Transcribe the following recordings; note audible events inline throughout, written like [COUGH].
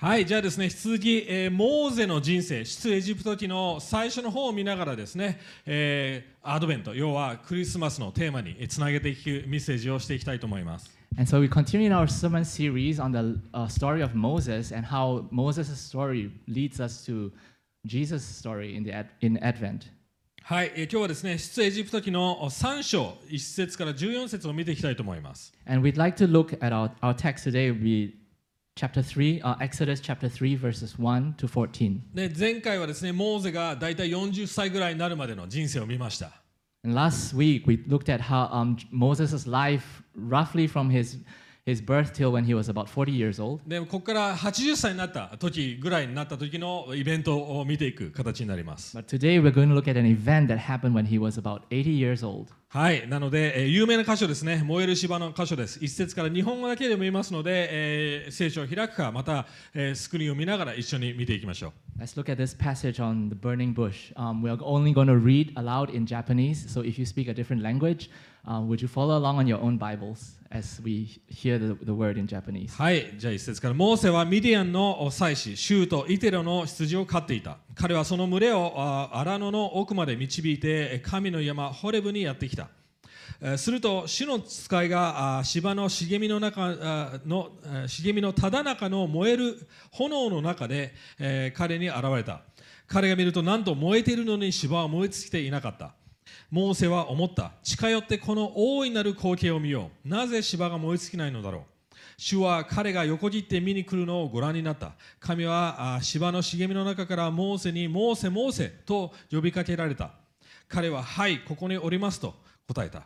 はい、じゃあですね、引き続き、えーモーゼの人生、出エジプト記の最初の方を見ながらですね、えーアドベント、要はクリスマスのテーマにえーつなげていくメッセージをしていきたいと思います。And so we continue in our sermon series on the uh, story of Moses and how Moses' story leads us to Jesus' story in, the ad- in Advent. はい、えー今日はですね、出エジプト記の3章、1節から14節を見ていきたいと思います。And we'd like to look at our, our text today, be chapter 3, uh, Exodus chapter 3, verses 1 to 14. で前回はですね、モーゼが大体40歳ぐらいになるまでの人生を見ました。 And last week, we looked at how um, Moses' life, roughly from his, his birth till when he was about 40 years old. でここから80歳になった時ぐらいになった時のイベントを見ていく形になります。But today, we're going to look at an event that happened when he was about 80 years old. はい、なので、えー有名な箇所ですね、燃える芝の箇所です。一節から日本語だけでも見えますので、えー聖書を開くか、また、えースクリーンを見ながら一緒に見ていきましょう。Let's look at this passage on the burning bush. Um, we're only going to read aloud in Japanese, so if you speak a different language, um, would you follow along on your own Bibles as we hear the, the word in Japanese? はい、じゃあ一節から、モーセはミディアンの祭司、シュート、イテロの羊を飼っていた。彼はその群れをあ荒野の奥まで導いて、神の山、ホレブにやってきた。すると主の使いが芝の茂みの中の茂みのただ中の燃える炎の中で、彼に現れた彼が見るとなんと燃えているのに芝は燃え尽きていなかったモーセは思った。近寄ってこの大いなる光景を見よう。なぜ芝が燃え尽きないのだろう。主は彼が横切って見に来るのをご覧になった。神は芝の茂みの中からモーセにモーセモーセと呼びかけられた。彼ははいここにおりますと答えた。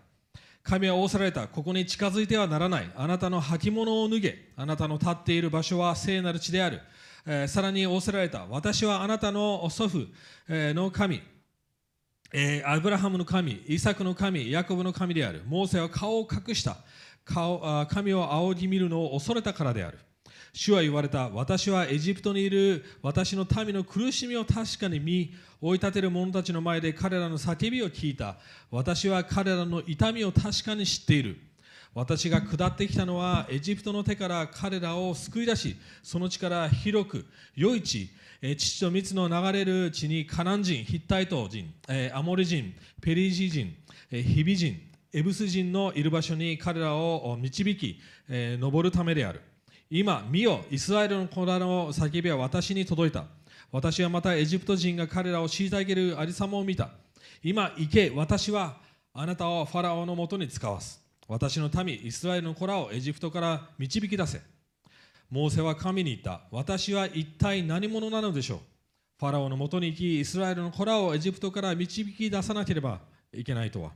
神は仰せられた。ここに近づいてはならない。あなたの履物を脱げ。あなたの立っている場所は聖なる地である、えーさらに仰せられた。私はあなたの祖父、えの神。えーアブラハムの神、イサクの神、ヤコブの神である。モーセは顔を隠した。顔あ神を仰ぎ見るのを恐れたからである。主は言われた。私はエジプトにいる私の民の苦しみを確かに見、追い立てる者たちの前で彼らの叫びを聞いた。私は彼らの痛みを確かに知っている。私が下ってきたのはエジプトの手から彼らを救い出しその地から広く良い地父と蜜の流れる地にカナン人ヒッタイト人、アモリ人ペリージ人、ヒビ人エブス人のいる場所に彼らを導き、登るためである。今見よイスラエルの子らの叫びは私に届いた。私はまたエジプト人が彼らを虐げるありさまを見た。今行け私はあなたをファラオのもとに使わす。私の民イスラエルの子らをエジプトから導き出せ。モーセは神に言った。私は一体何者なのでしょう。ファラオのもとに行きイスラエルの子らをエジプトから導き出さなければいけないとは。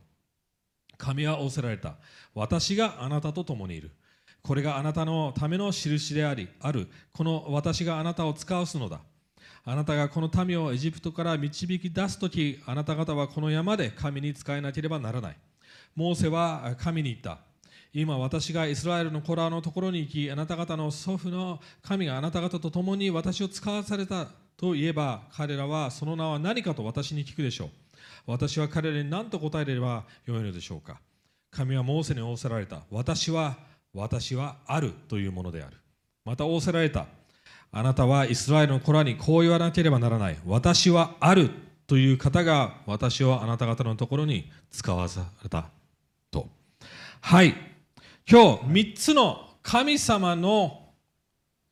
神は仰せられた。私があなたと共にいる。これがあなたのための印でありある。この私があなたを使わすのだ。あなたがこの民をエジプトから導き出すときあなた方はこの山で神に仕えなければならない。モーセは神に言った。今私がイスラエルの子らのところに行きあなた方の祖父の神があなた方と共に私を使わされたと言えば彼らはその名は何かと私に聞くでしょう。私は彼らに何と答えればよいのでしょうか。神はモーセに仰せられた。私は私はあるというものである。また仰せられた。あなたはイスラエルの子らにこう言わなければならない。私はあるという方が私をあなた方のところに使わされた。はい今日3つの神様の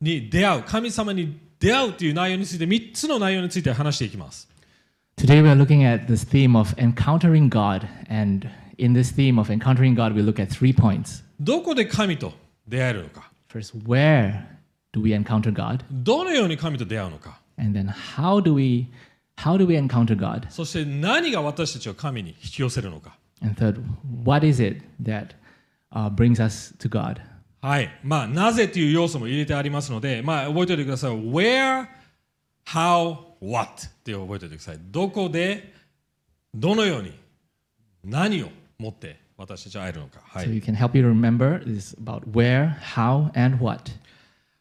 に出会う神様に出会うという内容について3つの内容について話していきます Today, we're looking at this theme of encountering God. And in this theme of encountering God, we look at three points. どこで神と出会えるのか First, where do we encounter God? どのように神と出会うのか And then, how do we, how do we encounter God? そして何が私たちを神に引き寄せるのか And third, what is it that uh, brings us to God? はい。まあ、なぜという要素も入れてありますので、まあ、覚えておいてください。where, how, what って覚えておいてください。どこで、どのように、何を持って私たちは会えるのか。は So い。you can help you remember this about where, how, and what.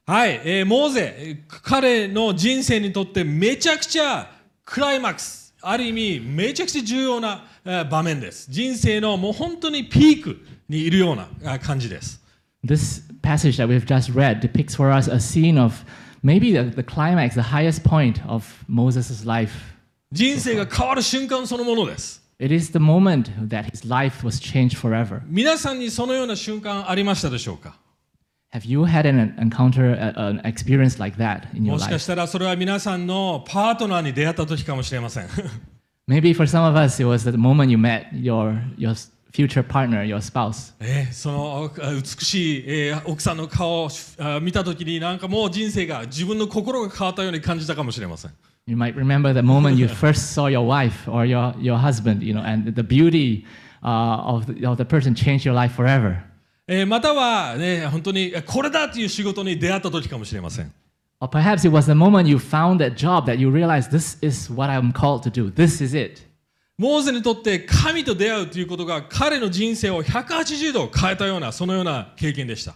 はい。えーモーゼ、えー彼の人生にとってめちゃくちゃクライマックス、ある意味めちゃくちゃ重要なえー場面です。人生のもう本当にピークにいるようなあ感じです。This passage that we've just read depicts for us a scene of maybe the, the climax, the highest point of Moses' life. 人生が変わる瞬間そのものです It is the moment that his life was changed forever. 皆さんにそのような瞬間ありましたでしょうか Have you had an encounter, a- an experience like that in your もしか life? したらそれは皆さんのパートナーに出会った時かもしれません Maybe [LAUGHS] for some of us, it was the moment you met your, your s- future partner, your spouse. えーそのあ美しい、えー奥さんの顔をあ見た時になんかもう人生が自分の心が変わったように感じたかもしれません You might remember the moment you first saw your wife or your, your husband, you know, and the beauty uh, of, the, of the person changed your life forever. えーまたは、ね、本当にえこれだという仕事に出会った時かもしれません Or perhaps it was the moment you found that job that you realized this is what I'm called to do. This is it. モーゼにとって神と出会うということが彼の人生を180度変えたようなそのような経験でした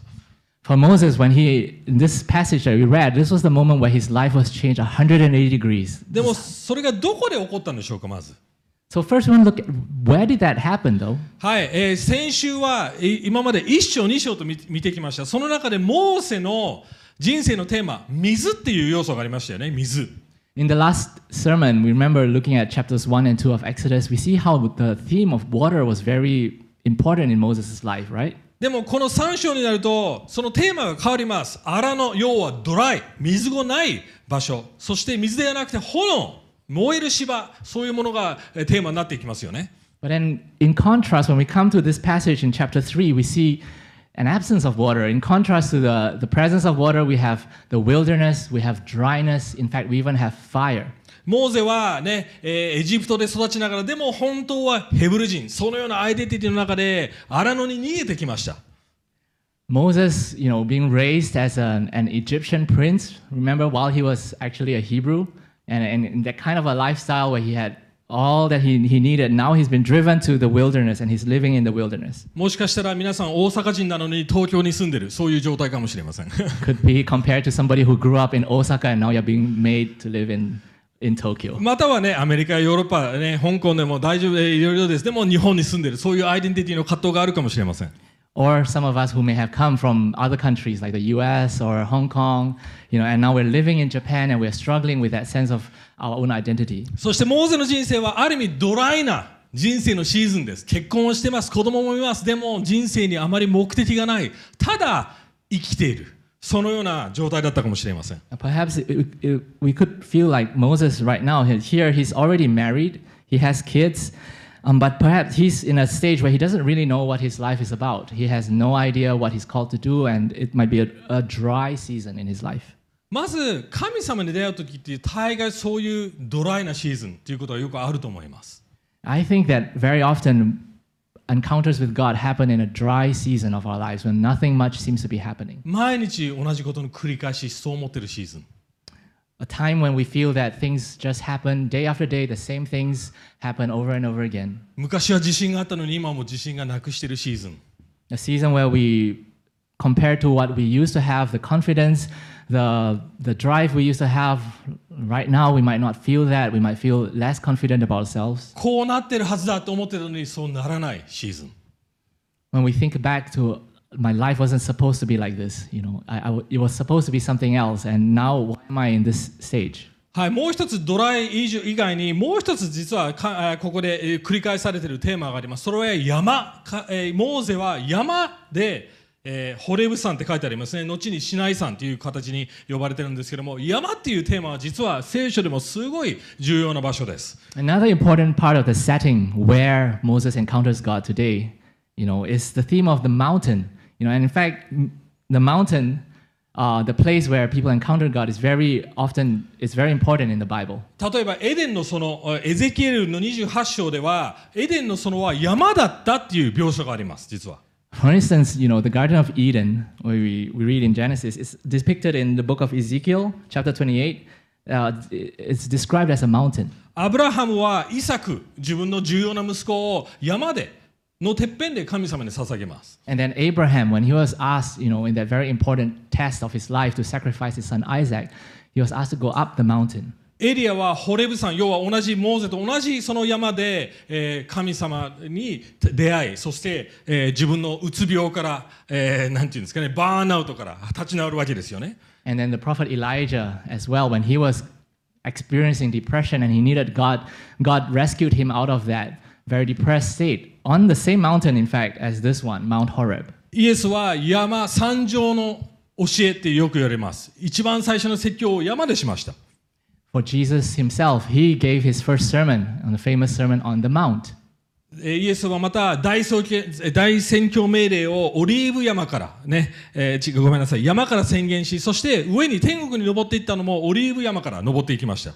For Moses, when he, in this passage that we read, this was the moment where his life was changed 180 degrees. でもそれがどこで起こったんでしょうかまず So first we want to look at where did that happen though? はい、えー先週はえー今まで1章2章と見見てきましたその中でモーセの人生のテーマ水っていう要素がありましたよね水 In the last sermon, we remember looking at chapters 1 and 2 of Exodus, we see how the theme of water was very important in Moses' life, right? でもこの3章になるとそのテーマが変わります荒野要はドライ水がない場所そして水ではなくて炎燃える芝そういうものがえーテーマになっていきますよね But then, in contrast, when we come to this passage in chapter 3, we see an absence of water. In contrast to the, the presence of water, we have the wilderness, we have dryness, in fact, we even have fire. モーゼはね、えーエジプトで育ちながらでも本当はヘブル人そのようなアイデンティティの中で荒野に逃げてきました Moses, you know, being raised as an, an Egyptian prince, remember, while he was actually a Hebrew, and, and in that kind of a lifestyle where he had all that he, he needed, now he's been driven to the wilderness and he's living in the wilderness. もしかしたら皆さん大阪人なのに東京に住んでるそういう状態かもしれません Could be compared to somebody who grew up in Osaka and now you're being made to live in, in Tokyo. またはねアメリカやヨーロッパ、ね、香港でも大丈夫でいろいろですでも日本に住んでるそういうアイデンティティの葛藤があるかもしれません Or some of us who may have come from other countries like the US or Hong Kong, you know, and now we're living in Japan and we're struggling with that sense of our own identity. そしてモーゼの人生はある意味ドライな人生のシーズンです結婚をしてます子供もいますでも人生にあまり目的がないただ生きているそのような状態だったかもしれません Perhaps it, it, we could feel like Moses right now. Here, he's already married, he has kids, um, but perhaps he's in a stage where he doesn't really know what his life is about. He has no idea what he's called to do, and it might be a, a dry season in his life. まず神様に出会う時って大概そういうドライなシーズンっていうことはよくあると思います I think that very often encounters with God happen in a dry season of our lives when nothing much seems to be happening. 毎日同じことの繰り返しそう思ってるシーズン A time when we feel that things just happen day after day, the same things happen over and over again. 昔は自信があったのに今はもう自信がなくしてるシーズン A season where we, compared to what we used to have, the confidence, the, the drive we used to have, right now we might not feel that. We might feel less confident about ourselves. こうなってるはずだと思ってたのにそうならないシーズン When we think back to my life wasn't supposed to be like this, you know, I, I w- it was supposed to be something else, and now why am I in this stage? はい、もう一つドライ以上以外にもう一つ実はかあここでえー繰り返されているテーマがありますそれは山か、えーモーゼは山で、えーホレブ山って書いてありますね後にシナイ山という形に呼ばれてるんですけども山っていうテーマは実は聖書でもすごい重要な場所です Another important part of the setting where Moses encounters God today, you know, is the theme of the mountain. You know, and in fact, m- the mountain, uh, the place where people encounter God, is very often it's very important in the Bible. 例えばエデンの園あエゼキエルの28章ではエデンの園は山だったっていう描写があります実は For instance, you know, the Garden of Eden, where we, we read in Genesis, is depicted in the book of Ezekiel, chapter 28. Uh, it's described as a mountain. アブラハムはイサク自分の重要な息子を山で のてっぺんで神様に捧げます And then Abraham, when he was asked, you know, in that very important test of his life to sacrifice his son Isaac, he was asked to go up the mountain. エリアはホレブ山要は同じモーゼと同じその山で、えー神様に出会いそして、えー自分のうつ病から、えーなんていうんですかねバーンアウトから立ち直るわけですよね And then the prophet Elijah as well, when he was experiencing depression and he needed God, God rescued him out of that very depressed state on the same mountain, in fact, as this one, Mount Horeb. イエスは山山上の教えってよく言われます一番最初の説教を山でしました For Jesus himself, he gave his first sermon on the famous sermon on the Mount. えーイエスはまた大大宣教命令をオリーブ山からね、えーごめんなさい山から宣言しそして上に天国に登っていったのもオリーブ山から登っていきました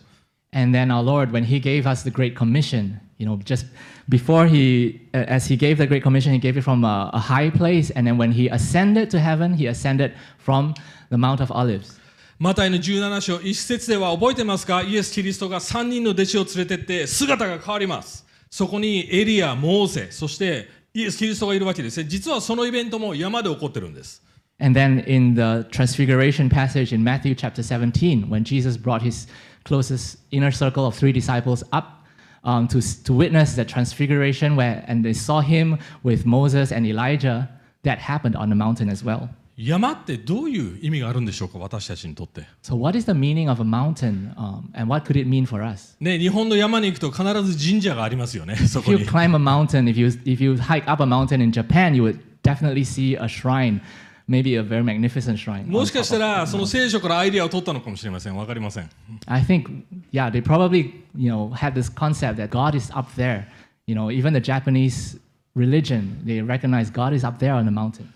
And then our Lord, when He gave us the Great Commission, you know, just before He, uh, as He gave the Great Commission, He gave it from a, a high place. And then when He ascended to heaven, He ascended from the Mount of Olives. マタイの17章一節では覚えてますかイエス・キリストが3人の弟子を連れてって姿が変わりますそこにエリア、モーセそしてイエス・キリストがいるわけですね実はそのイベントも山で起こってるんです And then in the Transfiguration passage in Matthew chapter 17, when Jesus brought His closest inner circle of three disciples up um, to, to witness the Transfiguration, where, and they saw Him with Moses and Elijah, that happened on the mountain as well. 山ってどういう意味があるんでしょうか私たちにとって So, what is the meaning of a mountain, um, and what could it mean for us? ね、日本の山に行くと必ず神社がありますよね、そ If こ you に。 climb a mountain, if you if you hike up a mountain in Japan, you would definitely see a shrine, Maybe a very magnificent shrine. もしかしたら、その.聖書からアイディアを取ったのかもしれません。わかりません。I think, yeah, they probably you know had this concept that God is up there. You know, even the Japanese religion, they recognize God is up there on the mountain.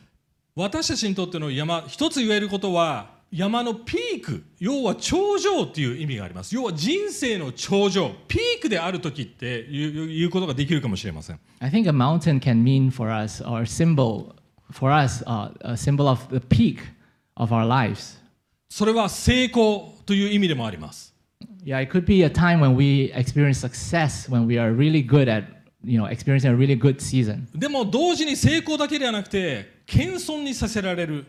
私たちにとっての山、一つ言えることは、山のピーク、要は頂上っていう意味があります。要は人生の頂上、ピークである時っていういうことができるかもしれません。I think a mountain can mean for us or symbol for us uh, a symbol of the peak of our lives. それは成功という意味でもあります。Yeah, it could be a time when we experience success, when we are really good at, you know, experiencing a really good season. でも同時に成功だけではなくて、謙遜にさせられる、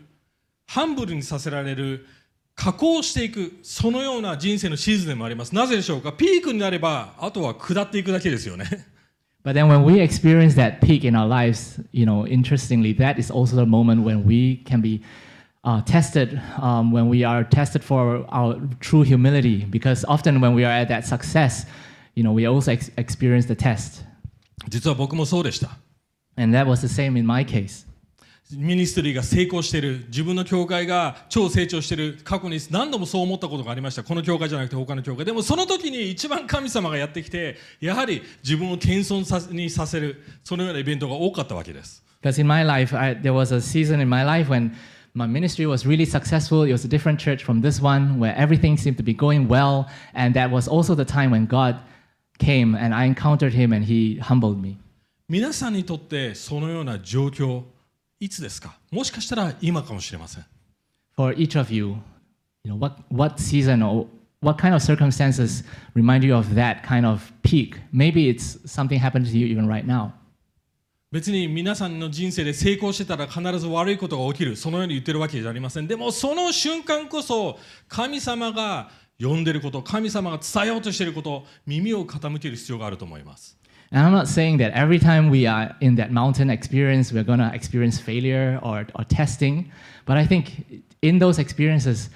ハンブルにさせられる、加工していく、そのような人生のシーズンでもあります。なぜでしょうかピークになれば、あとは下っていくだけですよね。But then when we experience that peak in our lives, you know, interestingly, that is also the moment when we can be uh, tested, um, when we are tested for our true humility. Because often when we are at that success, you know, we also ex- experience the test. 実は僕もそうでした。 And that was the same in my case. ミニストリーが成功している、自分の教会が超成長している、過去に何度もそう思ったことがありました。この教会じゃなくて他の教会。でもその時に一番神様がやってきて、やはり自分を謙遜さにさせる、そのようなイベントが多かったわけです。Because in my life, I, there was a season in my life when my ministry was really successful. It was a different church from this one where everything seemed to be going well. And that was also the time when God came and I encountered him and he humbled me. 皆さんにとってそのような状況、いつですかもしかしたら今かもしれません。For each of you, you know, what, what season or what kind of circumstances remind you of that kind of peak? Maybe it's something happened to you even right now. 別に皆さんの人生で成功してたら必ず悪いことが起きるそのように言ってるわけじゃありませんでもその瞬間こそ神様が呼んでること神様が伝えようとしていること耳を傾ける必要があると思います And I'm not saying that every time we are in that mountain experience, we're going to experience failure or, or testing. But I think in those experiences,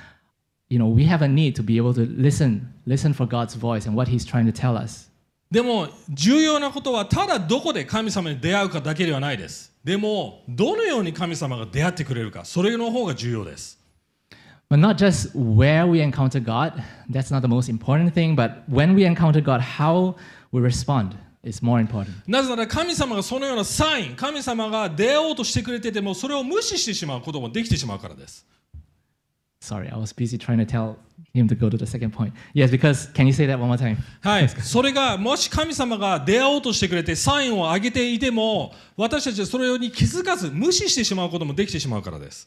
you know, we have a need to be able to listen, listen for God's voice and what He's trying to tell us. でも重要なことはただどこで神様に出会うかだけではないですでもどのように神様が出会ってくれるかそれの方が重要です But not just where we encounter God, that's not the most important thing, but when we encounter God, how we respond Is more important. なぜなら神様がそのようなサイン神様が出会おうとしてくれててもそれを無視してしまうこともできてしまうからです Sorry, I was busy trying to tell him to go to the second point. Yes, because, can you say that one more time? はい、それがもし神様が出会おうとしてくれてサインを上げていても私たちはそれに気づかず無視してしまうこともできてしまうからです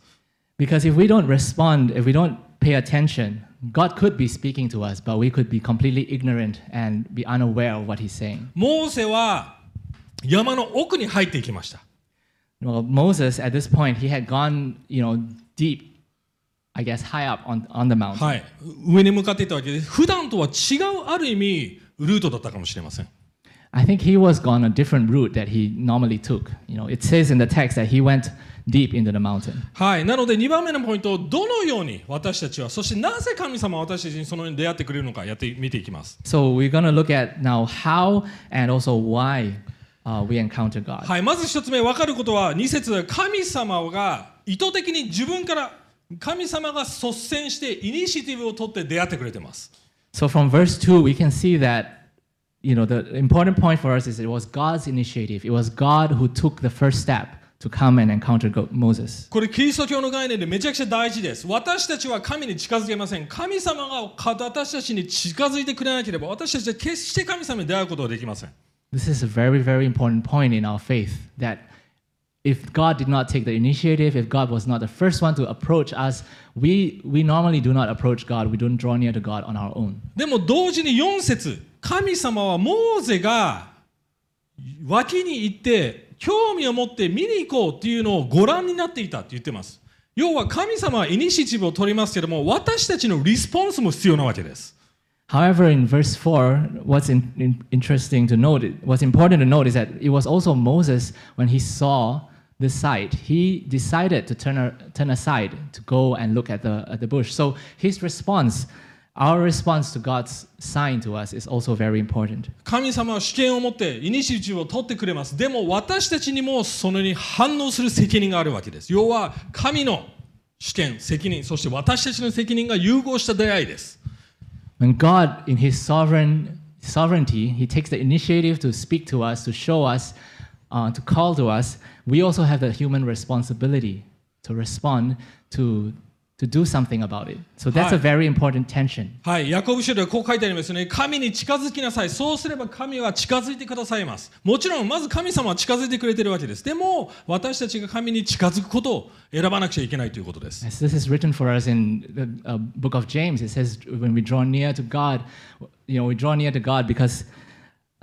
Because if we don't respond, if we don't pay attention, God could be speaking to us, but we could be completely ignorant and be unaware of what He's saying. モーセは山の奥に入っていきました Well, Moses, at this point, he had gone, you know, deep, I guess, high up on, on the mountain. はい上に向かっていったわけで普段とは違うある意味ルートだったかもしれません I think he was gone a different route that he normally took. You know, it says in the text that he went deep into the mountain. はい、なので2番目のポイントどのように私たちはそしてなぜ神様は私たちにそのように出会ってくれるのかやってみていきます So we're going to look at now how and also why uh, we encounter God. はい、まず一つ目分かることは2節神様が意図的に自分から神様が率先してイニシティブを取って出会ってくれてます So from verse 2, we can see that, you know, the important point for us is it was God's initiative. It was God who took the first step to come and encounter Go- Moses. これキリスト教の概念でめちゃくちゃ大事です私たちは神に近づけません神様が私たちに近づいてくれなければ私たちは決して神様に出会うことはできません This is a very, very important point in our faith that if God did not take the initiative, if God was not the first one to approach us, we, we normally do not approach God. We don't draw near to God on our own. でも同時に4節 神様はモーゼが脇に行って興味を持って見に行こうっていうのをご覧になっていたって言ってます要は神様はイニシティブを取りますけども私たちのリスポンスも必要なわけです However, in verse 4, what's in, in- interesting to note, what's important to note is that it was also Moses, when he saw the sight, he decided to turn, a, turn aside to go and look at the, at the bush. So his response, our response to God's sign to us, is also very important. 神様は主権を持ってイニシティブを取ってくれますでも私たちにもそれに反応する責任があるわけです要は神の主権責任そして私たちの責任が融合した出会いです When God, in His sovereign sovereignty, He takes the initiative to speak to us, to show us, uh, to call to us. We also have the human responsibility to respond, to to do something about it. So that's a very important tension. はい、ヤコブ書ではこう書いてありますよね。神に近づきなさい。そうすれば神は近づいてくださいます。もちろん、まず神様は近づいてくれてるわけです。でも、私たちが神に近づくことを選ばなくちゃいけないということです。As this is written for us in the uh, book of James, it says when we draw near to God, you know, we draw near to God because,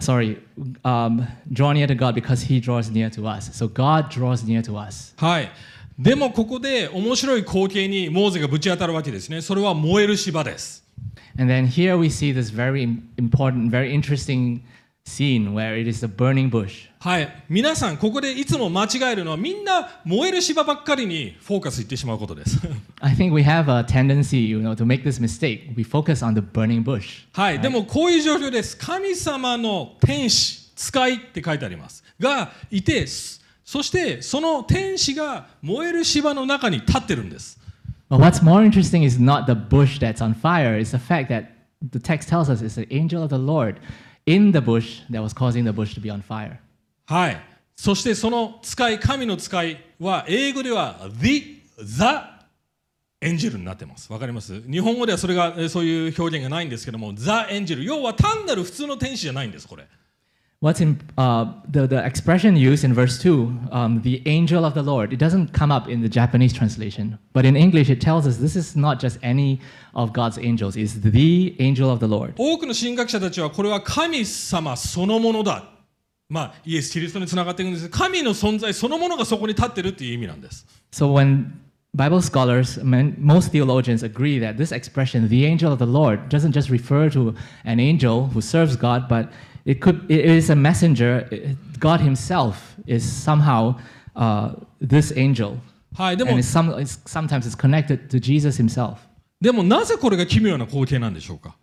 sorry, um, draw near to God because He draws near to us. So God draws near to us. はい。でも、ここで面白い光景にモーゼがぶち当たるわけですね。それは燃える芝です。And then here we see this very im- important, very interesting scene where it is a burning bush. はい。皆さん、ここでいつも間違えるのは、みんな燃える芝ばっかりにフォーカスいってしまうことです。I think we have a tendency, you know, to make this mistake. We focus on the burning bush. はい、でもこういう状況です。神様の天使、使いって書いてあります。がいて、そそしてその天使が燃える芝の中に立ってるんです。But what's more interesting is not the bush that's on fire, it's the fact that the text tells us it's the angel of the Lord in the bush that was causing the bush to be on fire. はい。そしてその使い、神の使いは英語では The, The Angel になってます。わかります日本語ではそれがえーそういう表現がないんですけども、The Angel。要は単なる普通の天使じゃないんです、これ。What's in uh, the, the expression used in verse 2, um, the angel of the Lord, it doesn't come up in the Japanese translation. But in English, it tells us this is not just any of God's angels, it's the angel of the Lord. 多くの神学者たちはこれは神様そのものだ。まあ、イエス・キリストにつながっていくんです神の存在そのものがそこに立ってるっていう意味なんです。 So when Bible scholars, man- most theologians agree that this expression, the angel of the Lord, doesn't just refer to an angel who serves God, but it could it is a messenger. It- God Himself is somehow uh, this angel, はい、でも and it's some, it's, sometimes it's connected to Jesus Himself. でもなぜこれが奇妙な光景なんでしょうか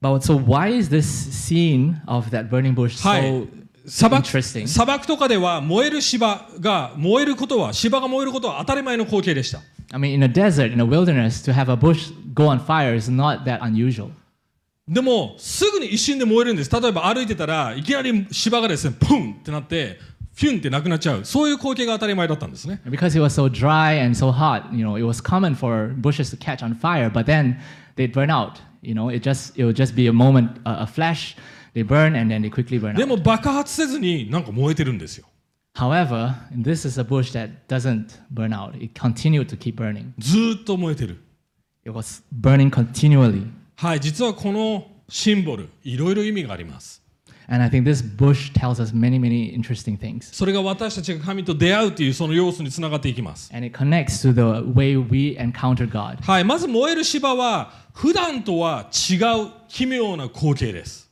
But so why is this scene of that burning bush はい so 砂漠 interesting? 砂漠とかでは燃える芝が燃えることは芝が燃えることは当たり前の光景でした。 I mean, in a desert, in a wilderness, to have a bush go on fire is not that unusual. でもすぐに一瞬で燃えるんです。例えば歩いてたらいきなり芝がですね、プンってなって、フュンってなくなっちゃう。そういう光景が当たり前だったんですね。Because it was so dry and so hot, you know, it was common for bushes to catch on fire, but then they'd burn out. You know, it just it would just be a moment, a, a flash, they burn and then they quickly burn で out. も爆発せずになんか燃えてるんですよ。However, this is a bush that doesn't burn out. It continued to keep burning. ずーっと燃えてる。It was burning continually. はい、実はこのシンボル、いろいろ意味があります。それが私たちが神と出会うというその要素につながっていきます。はい、まず燃える芝は、普段とは違う奇妙な光景です。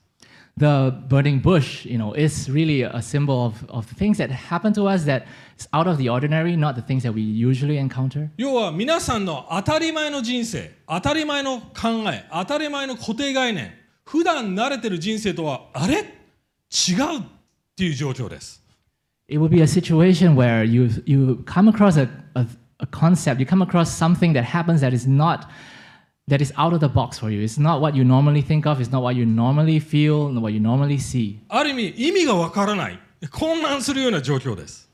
the burning bush, you know, is really a symbol of, of things that happen to us that is out of the ordinary, not the things that we usually encounter. 要は皆さんの当たり前の人生当たり前の考え当たり前の固定概念普段慣れてる人生とはあれ違うっていう状況です It would be a situation where you, you come across a, a, a concept, you come across something that happens that is not that is out of the box for you. It's not what you normally think of, it's not what you normally feel, not what you normally see. ある意味意味がわからない混乱するような状況です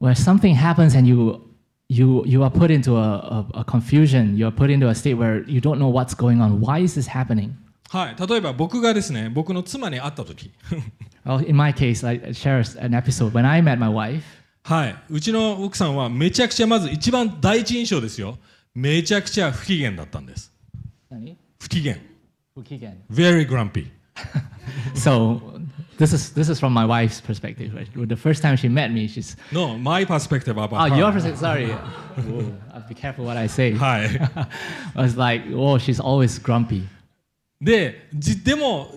Where something happens and you you you are put into a, a, a confusion, you are put into a state where you don't know what's going on. Why is this happening? はい例えば僕がですね僕の妻に会った時 Well, [LAUGHS] in my case, I share an episode. When I met my wife, [LAUGHS] はいうちの奥さんはめちゃくちゃまず一番第一印象ですよ めちゃくちゃ不機嫌だったんです不機嫌 very grumpy so this is this is from my wife's perspective. Right? The first time she met me, she's no my perspective about oh her. your perspective. Sorry, Whoa, I'll be careful what I say. はい I was like, oh, she's always grumpy. でじでも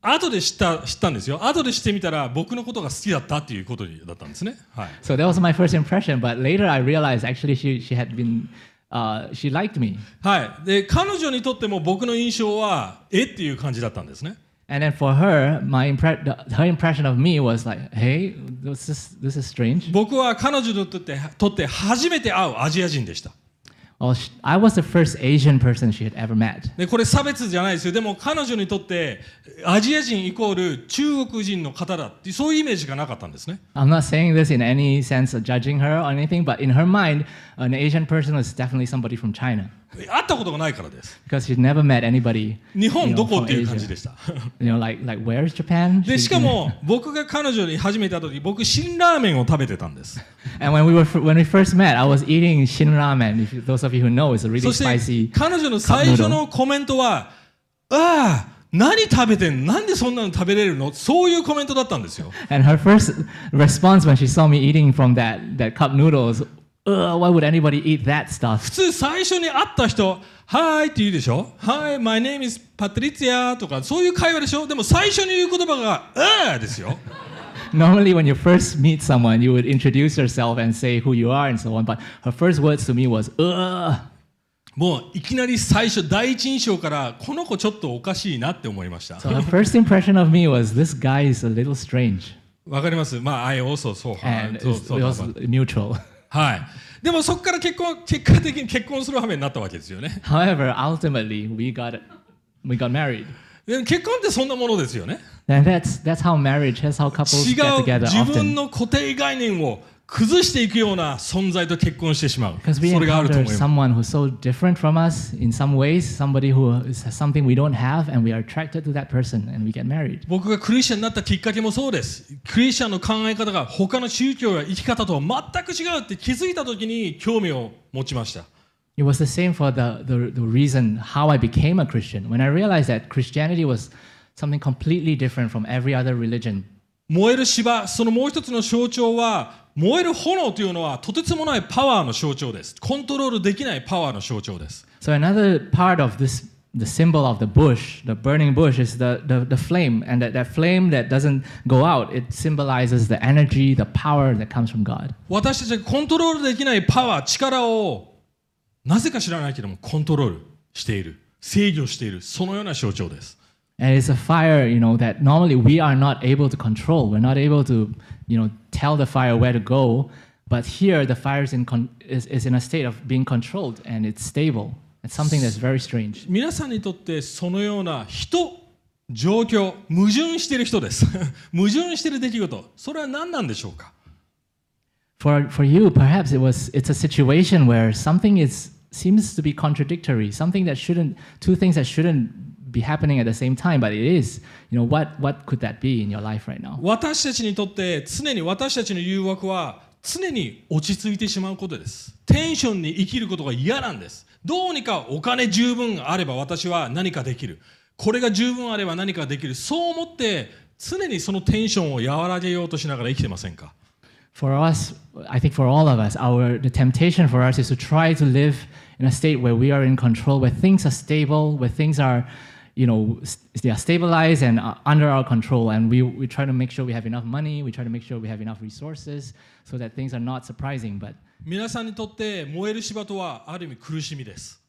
後で知った知ったんですよ後で知ってみたら僕のことが好きだったっていうことだったんですねはい So that was my first impression. But later I realized actually she she had been uh, she liked me. はいで彼女にとっても僕の印象はえっていう感じだったんですね And then for her, my impre- her impression of me was like, hey, this is this is strange. 僕は彼女にとってとって初めて会うアジア人でした I was the first Asian person she had ever met. でこれ差別じゃないですよでも彼女にとってアジア人イコール中国人の方だっていうそういうイメージがなかったんですね I'm not saying this in any sense of judging her or anything, but in her mind, an Asian person was definitely somebody from China 会ったことがないからです because she'd never met anybody. 日 you 本 know, どこっていう感じ.でした You know, like like where is Japan? でしかも僕が彼女に初めて会った時僕辛ラーメンを食べてたんです And when we were when we first met, I was eating shin ramen. If you, those of you who know, it's a really そして spicy. 彼女の最初のコメントは「ああ何食べてんのなんでそんなの食べれるの?」そういうコメントだったんですよ And her first response when she saw me eating from that that cup noodles, why would anybody eat that stuff? 普通最初に会った人「はい」って言うでしょ「はい my name is パトリツィア」とかそういう会話でしょでも最初に言う言葉が「ああ」ですよ Normally, when you first meet someone, you would introduce yourself and say who you are and so on. But her first words to me was, Ugh. もういきなり最初第一印象からこの子ちょっとおかしいなって思いました So her first impression of me was, this guy is a little strange. わかりますまあ I also saw her And そう it's- そう it だ was neutral. はいでもそこから結婚結果的に結婚する羽目になったわけですよね However, ultimately, we got, we got married. でも結婚ってそんなものですよね And that's, that's how marriage, that's how couples 違 get う together 自分 often. の固定概念を崩していくような存在と結婚してしまうそれがあると思います someone who's so different from us in some ways, somebody who is something we don't have, and we are attracted to that person, and we get married. 僕がクリスチャンになったきっかけもそうですクリスチャンの考え方が他の宗教や生き方とは全く違うって気づいた時に興味を持ちました It was the same for the, the, the reason how I became a Christian. When I realized that Christianity was something completely different from every other religion. 燃える芝そのもう一つの象徴は燃える炎というのはとてつもないパワーの象徴ですコントロールできないパワーの象徴です So another part of this, the symbol of the bush, the burning bush, is the, the, the flame. And that, that flame that doesn't go out, it symbolizes the energy, the power that comes from God. 私たちがコントロールできないパワー力をなぜか知らないけどもコントロールしている制御しているそのような象徴です And it's a fire, you know, that normally we are not able to control. We're not able to, you know, tell the fire where to go. But here, the fire is in, con- is, is in a state of being controlled and it's stable. It's something that's very strange. 皆さんにとってそのような人状況矛盾している人です矛盾している出来事それは何なんでしょうか [LAUGHS] For, for you, perhaps it was it's a situation where something is seems to be contradictory, something that shouldn't, two things that shouldn't be happening at the same time, but it is. You know, what, what could that be in your life right now? 私たちにとって常に私たちの誘惑は常に落ち着いてしまうことですテンションに生きることが嫌なんですどうにかお金十分あれば私は何かできるこれが十分あれば何かできるそう思って常にそのテンションを和らげようとしながら生きてませんか For us, I think for all of us, our the temptation for us is to try to live in a state where we are in control, where things are stable, where things are, you know, s- they are stabilized and uh, under our control. And we, we try to make sure we have enough money. We try to make sure we have enough resources so that things are not surprising. But 皆さんにとって燃える芝とはある意味苦しみです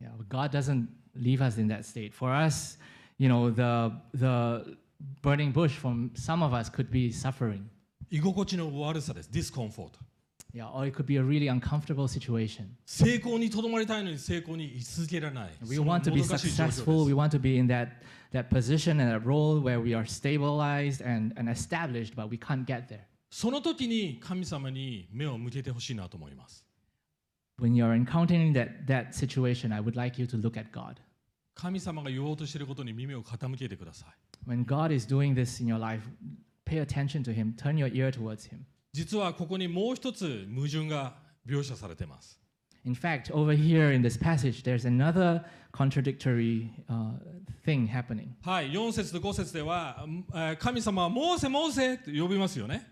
yeah, God doesn't leave us in that state. For us, you know, the, the burning bush from some of us could be suffering. 居心地の悪さですディスコンフォート Yeah, or it could be a really uncomfortable situation. 成功にとどまりたいのに成功に居続けられない We その want to be もどかしい状況 successful. で We want to be in that, that position and that role where we are stabilized and, and established, but we can't get there. すその時に神様に目を向けてほしいなと思います When you're encountering that, that situation, I would like you to look at God. 神様が言おうとしていることに耳を傾けてください When God is doing this in your life, pay attention to Him, turn your ear towards Him. 実はここにもう一つ矛盾が描写されています In fact, over here in this passage, there's another contradictory uh, thing happening. はい4節と5節ではえー神様はモーセモーセって呼びますよね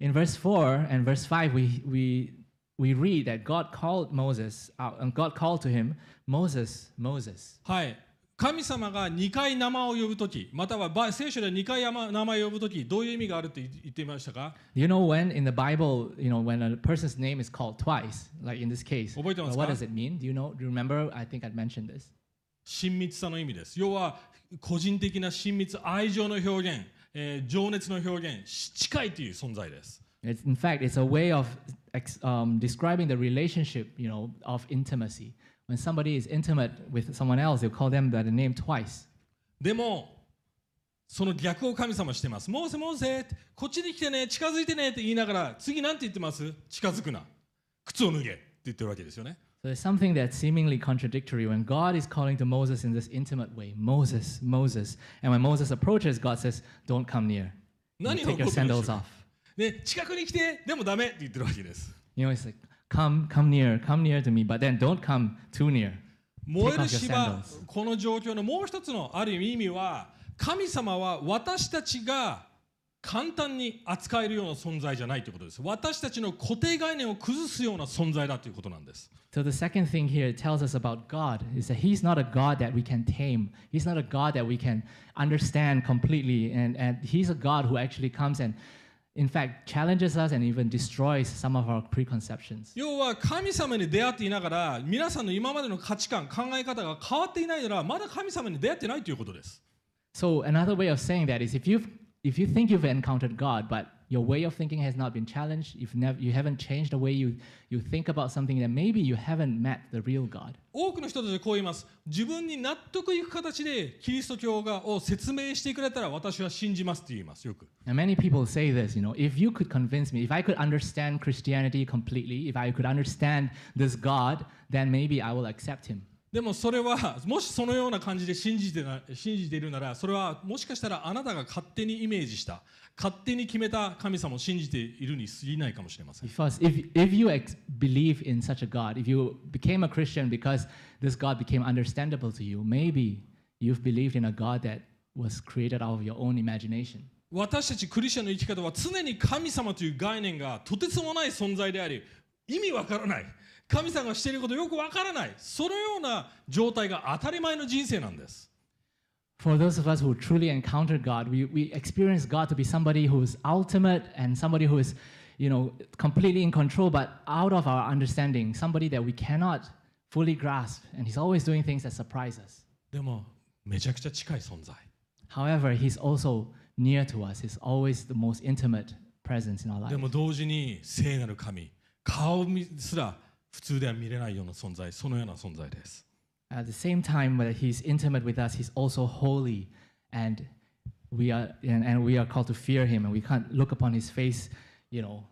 In verse 4 and verse 5, we, we, we read that God called Moses out, and God called to him, Moses, Moses. はい神様が2回名前を呼ぶとき、またはば聖書で2回山名前を呼ぶとき、どういう意味があるって言言っていましたか you know when in the Bible, you know, when a person's name is called twice, like in this case, 覚えてますか？what does it mean? Do you know? Do you remember? I think I'd mentioned this. 親密さの意味です。要は、個人的な親密、愛情の表現、えー情熱の表現、し近いという存在です。It's, in fact, it's a way of um, describing the relationship, you know, of intimacy. When somebody is intimate with someone else, they'll call them by the name twice. でも、その逆を神様してます。モーセ、モーセって、こっちに来てね、近づいてねって言いながら、次なんて言ってます近づくな。靴を脱げって言ってるわけですよね。 So there's something that's seemingly contradictory when God is calling to Moses in this intimate way Moses, Moses. And when Moses approaches, God says, Don't come near. You 何が take 起こ your ったんでしょう sandals か off. ね、近くに来て、でもダメって言ってるわけです。 You know, it's like, Come, come near, come near to me, but then don't come too near. 燃える芝.この状況のもう一つのある意味意味は神様は私たちが簡単に扱えるような存在じゃないということです私たちの固定概念を崩すような存在だということなんです So the second thing here it tells us about God is that He's not a God that we can tame. He's not a God that we can understand completely. And, and He's a God who actually comes and, in fact, challenges us and even destroys some of our preconceptions. 要は神様に出会っていながら皆さんの今までの価値観考え方が変わっていないならまだ神様に出会ってないということです So another way of saying that is if you've if you think you've encountered God, but your way of thinking has not been challenged, you've never you haven't changed the way you, you think about something, then maybe you haven't met the real God. 多くの人たちはこう言います自分に納得いく形でキリスト教がを説明してくれたら私は信じますって言いますよく And many people say this, you know, if you could convince me, if I could understand Christianity completely, if I could understand this God, then maybe I will accept him. でもそれはもしそのような感じで信じてな信じているならそれはもしかしたらあなたが勝手にイメージした勝手に決めた神様を信じているに過ぎないかもしれません Because if, if you believe in such a God, if you became a Christian because this God became understandable to you, maybe you've believed in a God that was created out of your own imagination. 私たちクリスチャンの生き方は常に神様という概念がとてつもない存在であり意味わからない神様がしていることよくわからないそのような状態が当たり前の人生なんです For those of us who truly encountered God, we, we experience God to be somebody who is ultimate and somebody who is, you know, completely in control, but out of our understanding, somebody that we cannot fully grasp. And He's always doing things that surprise us. でもめちゃくちゃ近い存在 However, He's also near to us. He's always the most intimate presence in our で life. も同時に聖なる神顔すら普通では見れないような存在そのような存在です At the same time, that He's intimate with us, He's also holy, and we are and, and we are called to fear Him, and we can't look upon His face, you know,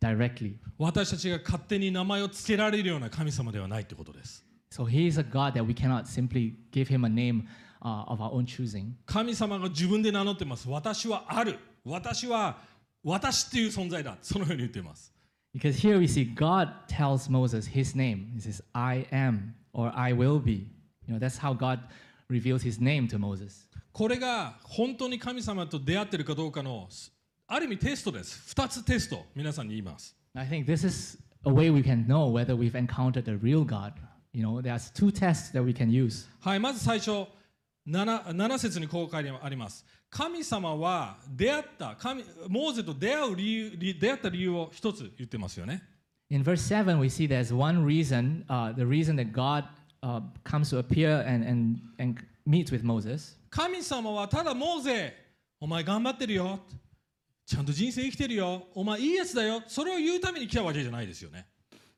directly. 私たちが勝手に名前を付けられるような神様ではないってことです So he is a God that we cannot simply give him a name uh, of our own choosing. 神様が自分で名乗ってます私はある私は私っていう存在だそのように言っています Because here we see God tells Moses his name. He says, I am or I will be. You know, that's how God reveals his name to Moses. これが本当に神様と出会ってるかどうかのある意味テストです2つテスト皆さんに言います I think this is a way we can know whether we've encountered the real God. You know, there's two tests that we can use. はいまず最初 7, 7節にこう書いてあります。 神様は出会った神、モーゼと出会う理由、理出会った理由を一つ言ってますよね。In verse 7, we see there's one reason, uh, the reason that God uh, comes to appear and, and, and meets with Moses. 神様はただモーゼ、お前頑張ってるよ。ちゃんと人生生きてるよ。お前いいやつだよ。それを言うために来たわけじゃないですよね。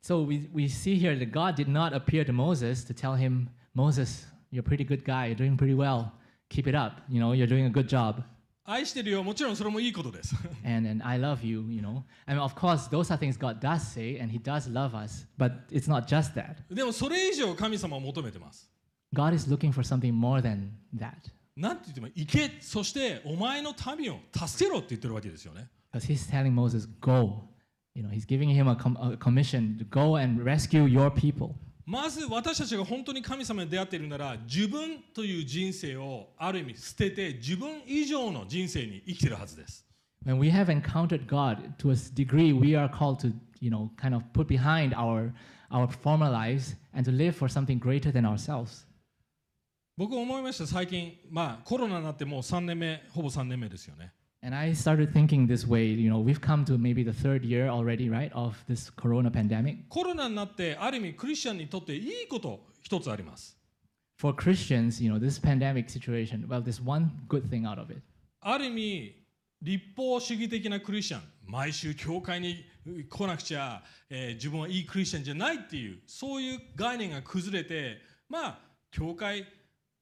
So we, we see here that God did not appear to Moses to tell him, Moses, you're a pretty good guy, you're doing pretty well, keep it up, you know, you're doing a good job. 愛してるよ。もちろんそれもいいことです。 and, [LAUGHS] and I love you, you know. And of course, those are things God does say, and He does love us. But it's not just that. でもそれ以上神様を求めてます。 God is looking for something more than that. なんて言っても行け、そしてお前の民を助けろって言ってるわけですよね。 Because He's telling Moses, go. You know, He's giving him a, com- a commission to go and rescue your people. まず私たちが本当に神様に出会っているなら自分という人生をある意味捨てて自分以上の人生に生きてるはずです。When we have encountered God, to a degree, we are called to, you know, kind of put behind our, our former lives and to live for something greater than ourselves. 僕思いました最近、まあ、コロナになってもう3年目ほぼ3年目ですよね And I started thinking this way, you know, we've come to maybe the third year already, right, of this corona pandemic. コロナになってある意味クリスチャンにとっていいこと一つあります For Christians, you know, this pandemic situation, well, there's one good thing out of it. ある意味立法主義的なクリスチャン毎週教会に来なくちゃ、えー自分はいいクリスチャンじゃないっていうそういう概念が崩れてまあ教会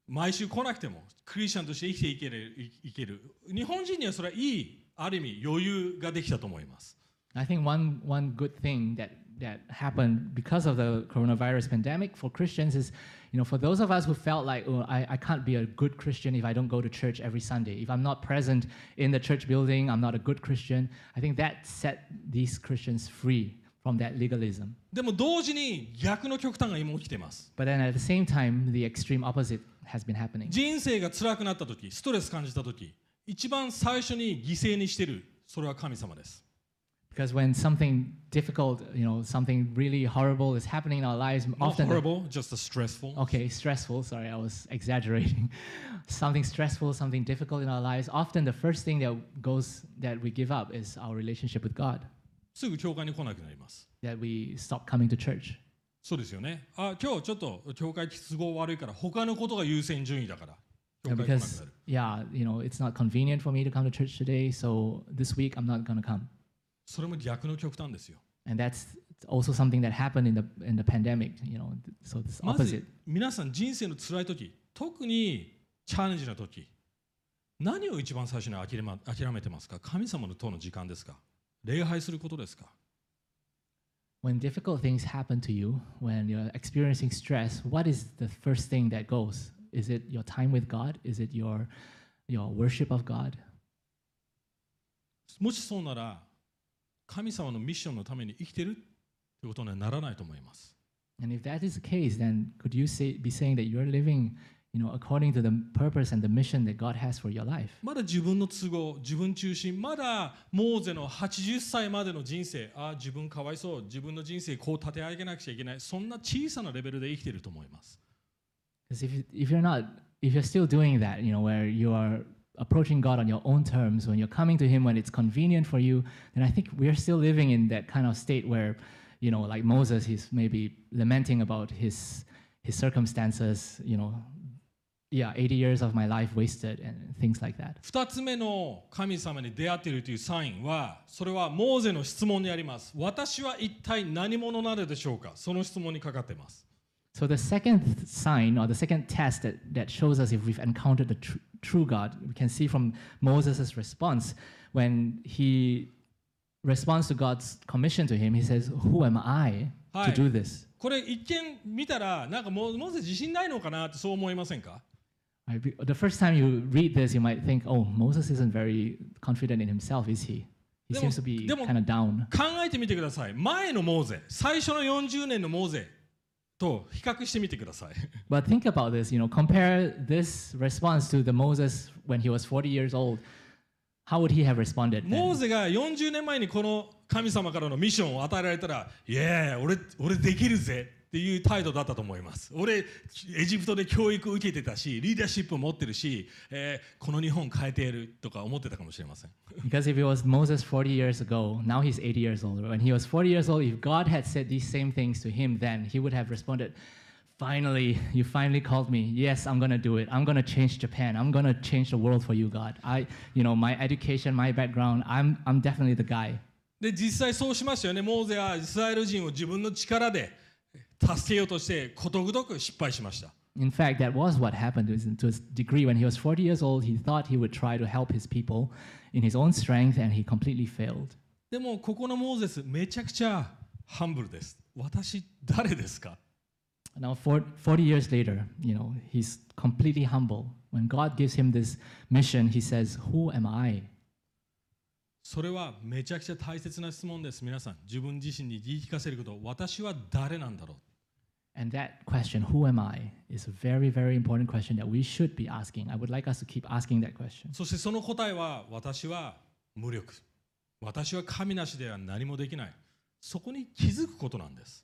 毎週来なくてもクリスチャンとして生きていけるいいける日本人にはそれはいいある意味余裕ができたと思います I think one, one good thing that, that happened because of the coronavirus pandemic for Christians is, you know, for those of us who felt like, oh, I, I can't be a good Christian if I don't go to church every Sunday. If I'm not present in the church building, I'm not a good Christian. I think that set these Christians free from that legalism. でも同時に逆の極端が今起きています But then at the same time, the extreme opposite has been happening. 人生が辛くなった時ストレス感じた時一番最初に犠牲にしてるそれは神様です Because when something difficult, you know, something really horrible is happening in our lives, Not often. horrible, just stressful. Okay, stressful. Sorry, I was exaggerating. [LAUGHS] something stressful, something difficult in our lives. Often the first thing that goes that we give up is our relationship with God. すぐ教会に来なくなります。 That we stop coming to church. そうですよね。あ、今日ちょっと教会都合悪いから他のことが優先順位だから。Yeah, because yeah, you know, it's not convenient for me to come to church today, so this week I'm not gonna come. それも逆の極端ですよ。And that's also something that happened in the in the pandemic. You know, so it's ま opposite. ず皆さん人生の辛い時、特にチャレンジな時、何を一番最初に諦め諦めてますか神様のとの時間ですか礼拝することですか When difficult things happen to you, when you're experiencing stress, what is the first thing that goes? Is it your time with God? Is it your your worship of God? もしそうなら神様のミッションのために生きてるってことにはならないと思います。 And if that is the case, then could you say, be saying that you're living, you know, according to the purpose and the mission that God has for your life? まだ自分の都合、自分中心、まだモーゼの80歳までの人生、ああ、自分かわいそう、自分の人生こう立て上げなくちゃいけない、そんな小さなレベルで生きていると思います。 Because if you, if you're not, if you're still doing that, you know, where you are approaching God on your own terms, when you're coming to Him when it's convenient for you, then I think we're still living in that kind of state where, you know, like Moses, he's maybe lamenting about his his circumstances, you know, yeah, 80 years of my life wasted and things like that. 二つ目の神様に出会っているというサインは、それはモーゼの質問にあります。私は一体何者なのでしょうかその質問にかかっています。 So the second sign or the second test that, that shows us if we've encountered the tr- true God, we can see from Moses' response when he responds to God's commission to him. He says, "Who am I to はい do this?" これ一見見たら、なんかモモーゼ自信ないのかなってそう思いませんか Right? Be- The first time you read this, you might think, "Oh, Moses isn't very confident in himself, is he? He でも- seems to be でも- kind of down." 考えてみてください前のモーゼ最初の40年のモーゼと比較してみてください But think [LAUGHS] about this. You know, compare this response to the Moses when he was 40 years old. How would he have responded? then? モーゼが40年前にこの神様からのミッションを与えられたら「いや俺俺できるぜ」 っていう態度だったと思います。俺、エジプトで教育受けてたし、リーダーシップ持ってるし、えーこの日本変えてやるとか思ってたかもしれません。Because if it was Moses 40 years ago, now he's 80 years old. When he was 40 years old, if God had said these same things to him then, he would have responded, Finally, you finally called me. Yes, I'm to do it. I'm to change Japan. I'm to change the world for you, God. I, you know, my education, my background, I'm, I'm definitely the guy. で、実際そうしましたよね。モーゼはイスラエル人を自分の力で助けようとして、ことごとく失敗しました。In fact, that was what happened to his degree. When he was 40 years old, he thought he would try to help his people in his own strength, and he completely failed. でも、ここのモーゼス、めちゃくちゃハンブルです。私、誰ですか Now, for, 40 years later, you know, he's completely humble. When God gives him this mission, he says, Who am I? それはめちゃくちゃ大切な質問です。皆さん、自分自身に言い聞かせること、私は誰なんだろう And that question, Who am I, is a very, very important question that we should be asking. I would like us to keep asking that question. そしてその答えは、私は無力。私は神なしでは何もできない。そこに気づくことなんです。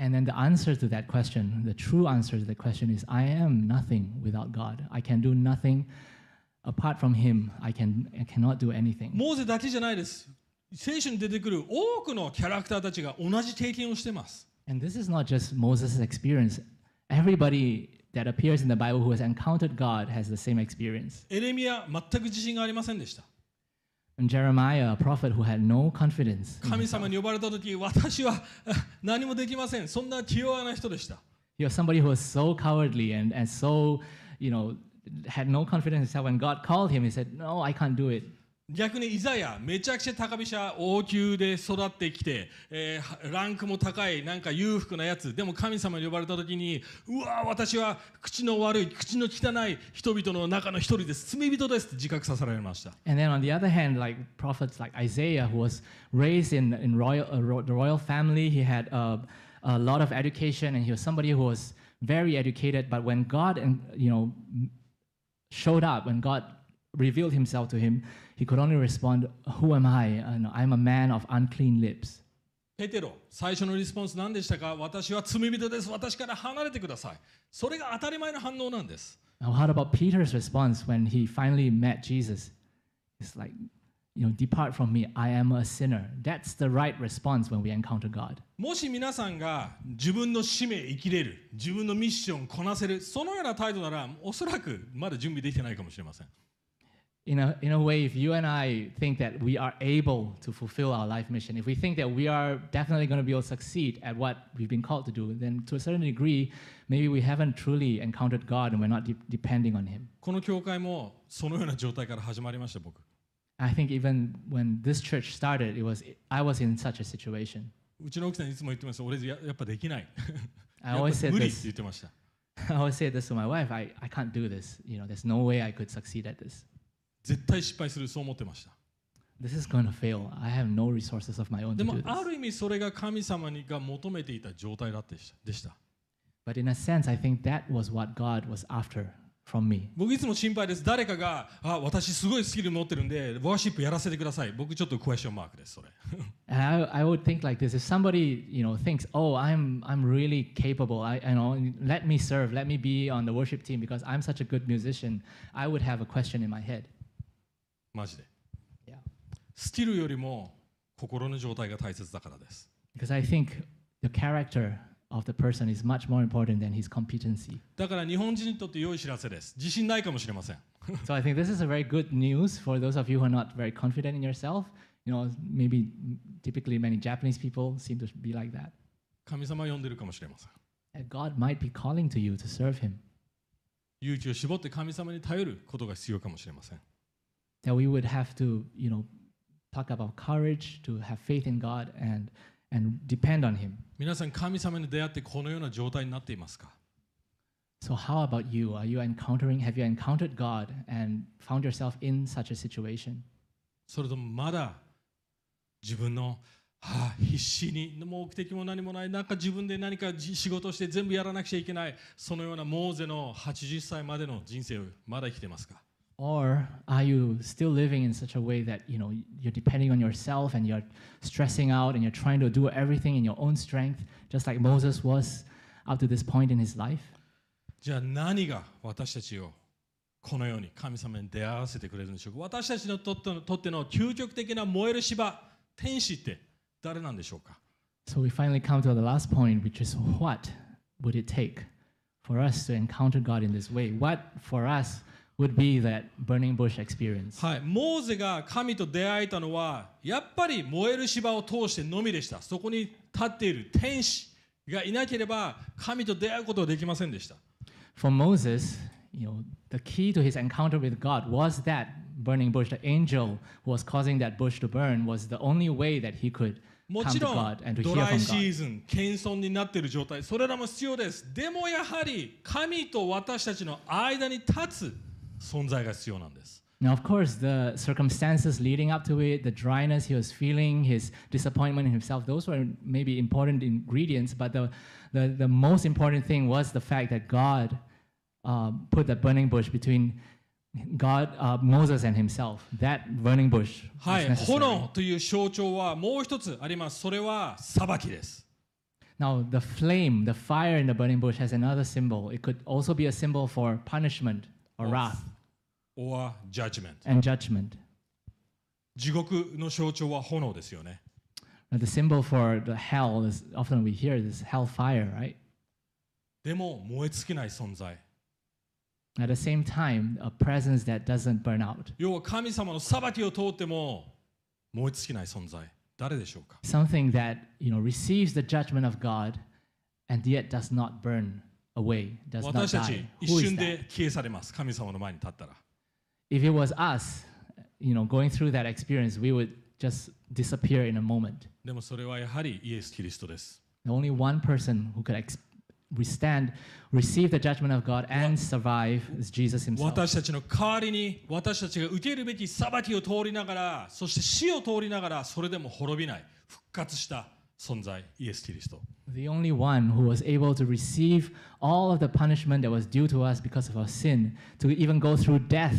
And then the answer to that question, the true answer to that question is I am nothing without God. I can do nothing apart from Him. I, can, I cannot do anything. モーゼだけじゃないです。聖書に出てくる多くのキャラクターたちが同じ経験をしています。 And this is not just Moses' experience. Everybody that appears in the Bible who has encountered God has the same experience. エレミア、全く自信がありませんでした。 And Jeremiah, a prophet who had no confidence, in 神 himself. 様に呼ばれた時、私はあ何もできません。そんな気弱な人でした。 he was [LAUGHS] somebody who was so cowardly and, and so, you know, had no confidence in himself. When God called him, he said, No, I can't do it. 逆にイザヤめちゃくちゃ高飛車王宮で育ってきて、えーランクも高いなんか裕福なやつでも神様に呼ばれた時にうわー私は口の悪い口の汚い人々の中の一人です罪人ですって自覚させられました And then on the other hand, like prophets like Isaiah, who was raised in, in royal, uh, ro- the royal family, he had uh, a lot of education, and he was somebody who was very educated. But when God, and you know, showed up, when God revealed Himself to him, he could only respond, "Who am I? Uh, I'm a man of unclean lips." ペテロ最初のリスポンス何でしたか私は罪人です私から離れてくださいそれが当たり前の反応なんです Now, how about Peter's response when he finally met Jesus? It's like, you know, depart from me, I am a sinner. That's the right response when we encounter God. もし皆さんが自分の使命生きれる自分のミッションこなせるそのような態度ならおそらくまだ準備できてないかもしれません In a, in a way, if you and I think that we are able to fulfill our life mission, if we think that we are definitely going to be able to succeed at what we've been called to do, then to a certain degree, maybe we haven't truly encountered God and we're not de- depending on Him. この教会もそのような状態から始まりました僕 I think even when this church started, it was I was in such a situation. うちの奥さんいつも言ってます俺ややっぱできない I やっ always ぱ said 無理って this. 言ってました I [LAUGHS] always say this to my wife. I, I can't do this. You know, there's no way I could succeed at this. 絶対失敗するそう思ってました This is going to fail. I have no resources of my own でもあ.る意味それが神様にが求めていた状態だってしたでした But in a sense, I think that was what God was after from me. 僕いつも心配です誰かがあ私すごいスキル持ってるんでワーシップやらせてください僕ちょっとクエスチョンマークですそれ I, I would think like this: if somebody you know thinks, "Oh, I'm I'm really capable," I you know, let me serve, let me be on the worship team because I'm such a good musician, I would have a question in my head. マジで.スキルよりも心の状態が大切だからです Because I think the character of the person is much more important than his competency. だから日本人にとって良い知らせです自信ないかもしれません so I think this is a very good news for those of you who are not very confident in yourself. You know, maybe typically many Japanese people seem to be like that. 神様呼んでるかもしれません God might be calling to you to serve Him. 勇気を絞って神様に頼ることが必要かもしれません that we would have to, you know, talk about courage, to have faith in God and and depend on Him. 皆さん神様に出会ってこのような状態になっていますか So how about you? Are you encountering? Have you encountered God and found yourself in such a situation? それともまだ自分の、はあ、必死に目的も何もないなんか自分で何かじ仕事をして全部やらなくちゃいけないそのようなモーゼの80歳までの人生をまだ生きてますか Or are you still living in such a way that you know you're depending on yourself and you're stressing out and you're trying to do everything in your own strength, just like Moses was? up to this point in his life. じゃあ何が私たちをこのように神様に出会わせてくれるんでしょうか私たちのとってのとっての究極的な燃える芝天使って誰なんでしょうか So we finally come to the last point, which is what would it take for us to encounter God in this way? What for us would be that burning bush experience? はい、モーゼが神と出会えたのはやっぱり燃える芝を通してのみでしたそこに立っている天使がいなければ神と出会うことはできませんでした For Moses, you know, the key to his encounter with God was that burning bush. The angel who was causing that bush to burn was the only way that he could もちろんドライシー.ズン謙遜になっている状態それらも必要ですでもやはり神と私たちの間に立つ存在が必要なんです Now, of course, the circumstances leading up to it, the dryness he was feeling, his disappointment in himself, those were maybe important ingredients. But the, the, the most important thing was the fact that God uh, put the burning bush between God, uh, Moses, and himself. That burning bush は was い necessary. 炎という象徴はもう一つありますそれは裁きです Now, the flame, the fire in the burning bush has another symbol. It could also be a symbol for punishment or wrath Or judgment and judgment. 地獄の象徴は炎ですよね the symbol for the hell is often we hear this hellfire, right? でも燃え尽きない存在 At the same time, a presence that doesn't burn out. 要は神様の裁きを通っても燃え尽きない存在誰でしょうか Something that, you know, receives the judgment of God and yet does not burn away, does not 私たち die. 一 Who is 瞬 that? で消え去れます神様の前に立ったら If it was us, you know, going through that experience, we would just disappear in a moment. でもそれはやはりイエス・キリストです The only one person who could ex- withstand, receive the judgment of God and survive is Jesus himself. 私たちの代わりに私たちが受けるべき裁きを通りながらそして死を通りながらそれでも滅びない復活した存在イエス・キリスト The only one who was able to receive all of the punishment that was due to us because of our sin, to even go through death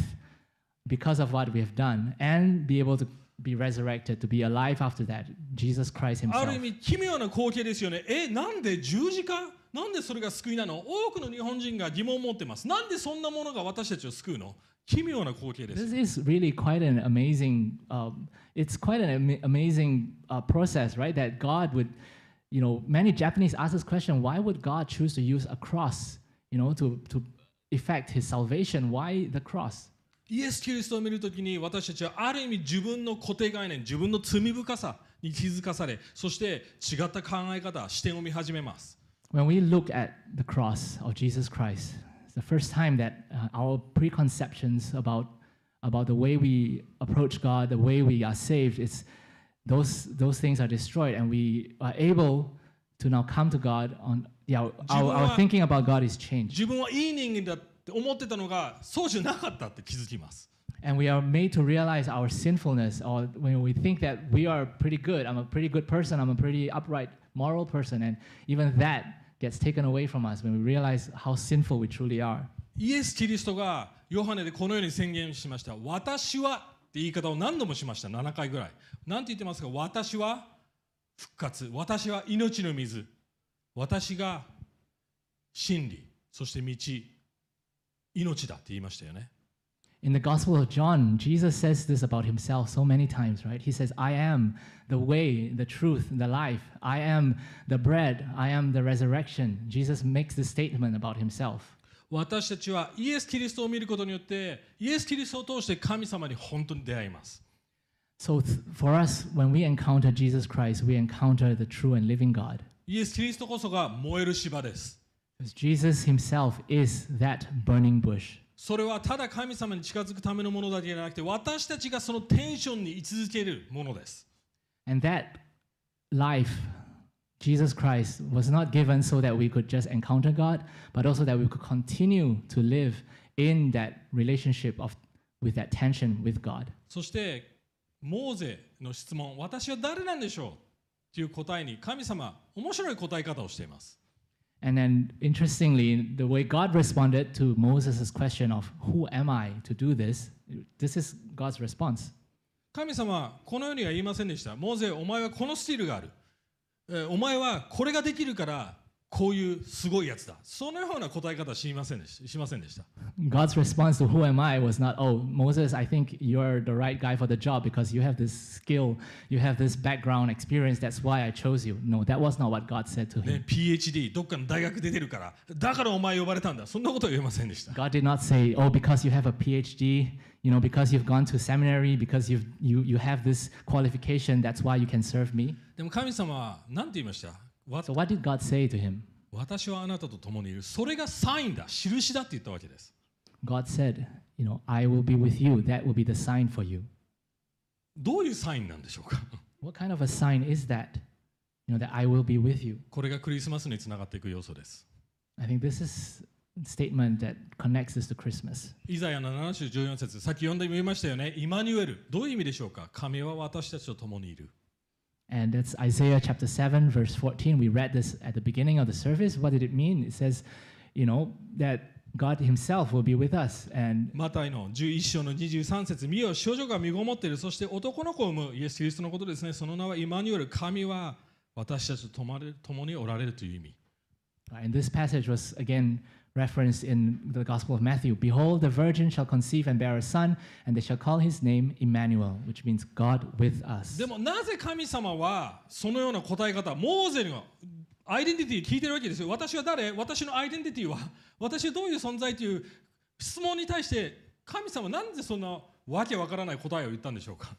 because of what we have done, and be able to be resurrected, to be alive after that, Jesus Christ ある Himself. 意味奇妙な光景ですよねえなんで十字架なんでそれが救いなの多くの日本人が疑問を持ってますなんでそんなものが私たちを救うの奇妙な光景です This is really quite an amazing. Um, it's quite an ama- amazing uh, process, right? That God would, you know, many Japanese ask this question: Why would God choose to use a cross, you know, to to effect His salvation? Why the cross? イエス・キリストを見るときに私たちはある意味自分の固定概念自分の罪深さに気づかされそして違った考え方視点を見始めます When we look at the cross of Jesus Christ, it's the first time that uh, our preconceptions about, about the way we approach God, the way we are saved, it's, those, those things are destroyed, and we are able to now come to God on, yeah, our, our, our thinking about God is changed. 自分はいい人間だって思ってたのがそうじゃなかったって気づきます And we are made to realize our sinfulness, or when we think that we are pretty good, I'm a pretty good person, I'm a pretty upright, moral person, and even that gets taken away from us when we realize how sinful we truly are. イエス・キリストがヨハネでこのように宣言しました私はって言い方を何度もしました7回ぐらい何て言ってますか私は復活私は命の水私が真理そして道命だって言いましたよね In the Gospel of John, Jesus says this about himself so many times, right? He says, I am the way, the truth, the life. I am the bread. I am the resurrection. Jesus makes this statement about himself. 私たちはイエス・キリストを見ることによってイエス・キリストを通して神様に本当に出会います So, th- for us, when we encounter Jesus Christ, we encounter the true and living God. イエス・キリストこそが燃える芝です Because Jesus himself is that burning bush. それはただ神様に近づくためのものだけじゃなくて私たちがそのテンションに居続けるものです And that life, Jesus Christ, was not given so that we could just encounter God, but also that we could continue to live in that relationship of with that tension with God. そしてモーゼの質問私は誰なんでしょうっていう答えに神様面白い答え方をしています and then, interestingly, the way God responded to Moses' question of, Who am I to do this? This is God's response. 神様はこのようには言いませんでした。モーゼ、お前はこのスキルがある。お前はこれができるからこういうすごいやつだそのような答え方しませんでししませんでした God's response to who am I was not, oh, Moses, I think you're the right guy for the job because you have this skill, you have this background experience, that's why I chose you. No, that was not what God said to him. ね、PhD どっかの大学出てるからだからお前呼ばれたんだそんなことは言えませんでした God did not say, oh, because you have a PhD, you know, because you've gone to seminary, because you've, you, you have this qualification, that's why you can serve me. でも神様は何て言いましたわ So what did God say to him? 私はあなたと共にいるそれがサインだ印だって言ったわけです God said, you know, I will be with you. That will be the sign for you. どういうサインなんでしょうか What kind of a sign is that? You know, that I will be with you. これがクリスマスにつながっていく要素です I think this is statement that connects this to Christmas. イザヤの7章14節さっき読んでみましたよねイマニュエルどういう意味でしょうか神は私たちと共にいる And that's Isaiah chapter 7, verse 14. We read this at the beginning of the service. What did it mean? It says, you know, that God Himself will be with us. And マタイの11章の23節見よ少女が身ごもっているそして男の子を産むイエス・キリストのことですねその名はイマニュエル神は私たちと共に共におられるという意味 and this passage was again referenced in the Gospel of Matthew. Behold, the virgin shall conceive and bear a son, and they shall call his name Emmanuel, which means God with us. でもなぜ神様はそのような答え方モーゼのアイデンティティ聞いてるわけですよ私は誰私のアイデンティティは私はどういう存在という質問に対して神様はなんでそんなわけわからない答えを言ったんでしょうか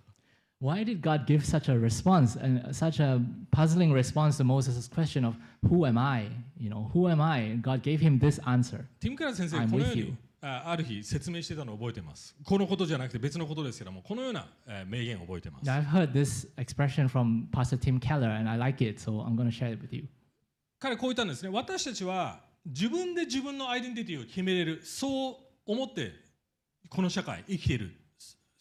Why did God give such a response and such a puzzling response to Moses' question of who am I? You know, who am I? God gave him this answer. ティム・ケラー先生 I'm このよ with う you. にあある日説明してたのを覚えてますこのことじゃなくて別のことですけどもこのようなえー名言を覚えてます I've heard this expression from Pastor Tim Keller, and I like it, so I'm going to share it with you. 彼こう言ったんですね私たちは自分で自分のアイデンティティを決めれるそう思ってこの社会生きている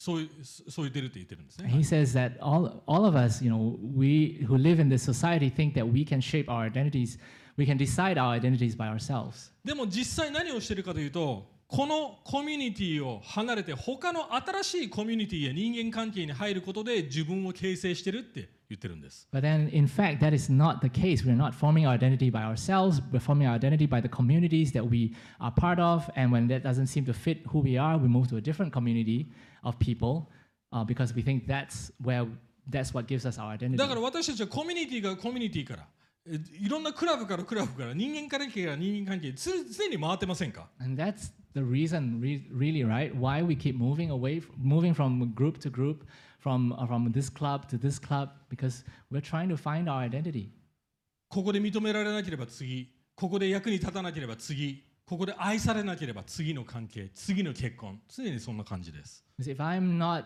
そういうそう言ってるって言ってるんですね He says that all, all of us, you know, we who live in this society think that we can shape our identities, we can decide our identities by ourselves. でも実際何をしてるかというとこのコミュニティを離れて他の新しいコミュニティや人間関係に入ることで自分を形成してるって言ってるんです But then, in fact, that is not the case. We're not forming our identity by ourselves. We're forming our identity by the communities that we are part of. And when that doesn't seem to fit who we are, we move to a different community of people uh, because we think that's where that's what gives us our identity. だから私たちはコミュニティがコミュニティからえいろんなクラブからクラブから人間関係から人間関係つ常に回ってませんか And that's the reason, re- really, right? Why we keep moving away, f- moving from group to group, from uh, from this club to this club, because we're trying to find our identity. ここで認められなければ次ここで役に立たなければ次 ここで愛されなければ次の関係次の結婚常にそんな感じです if I'm not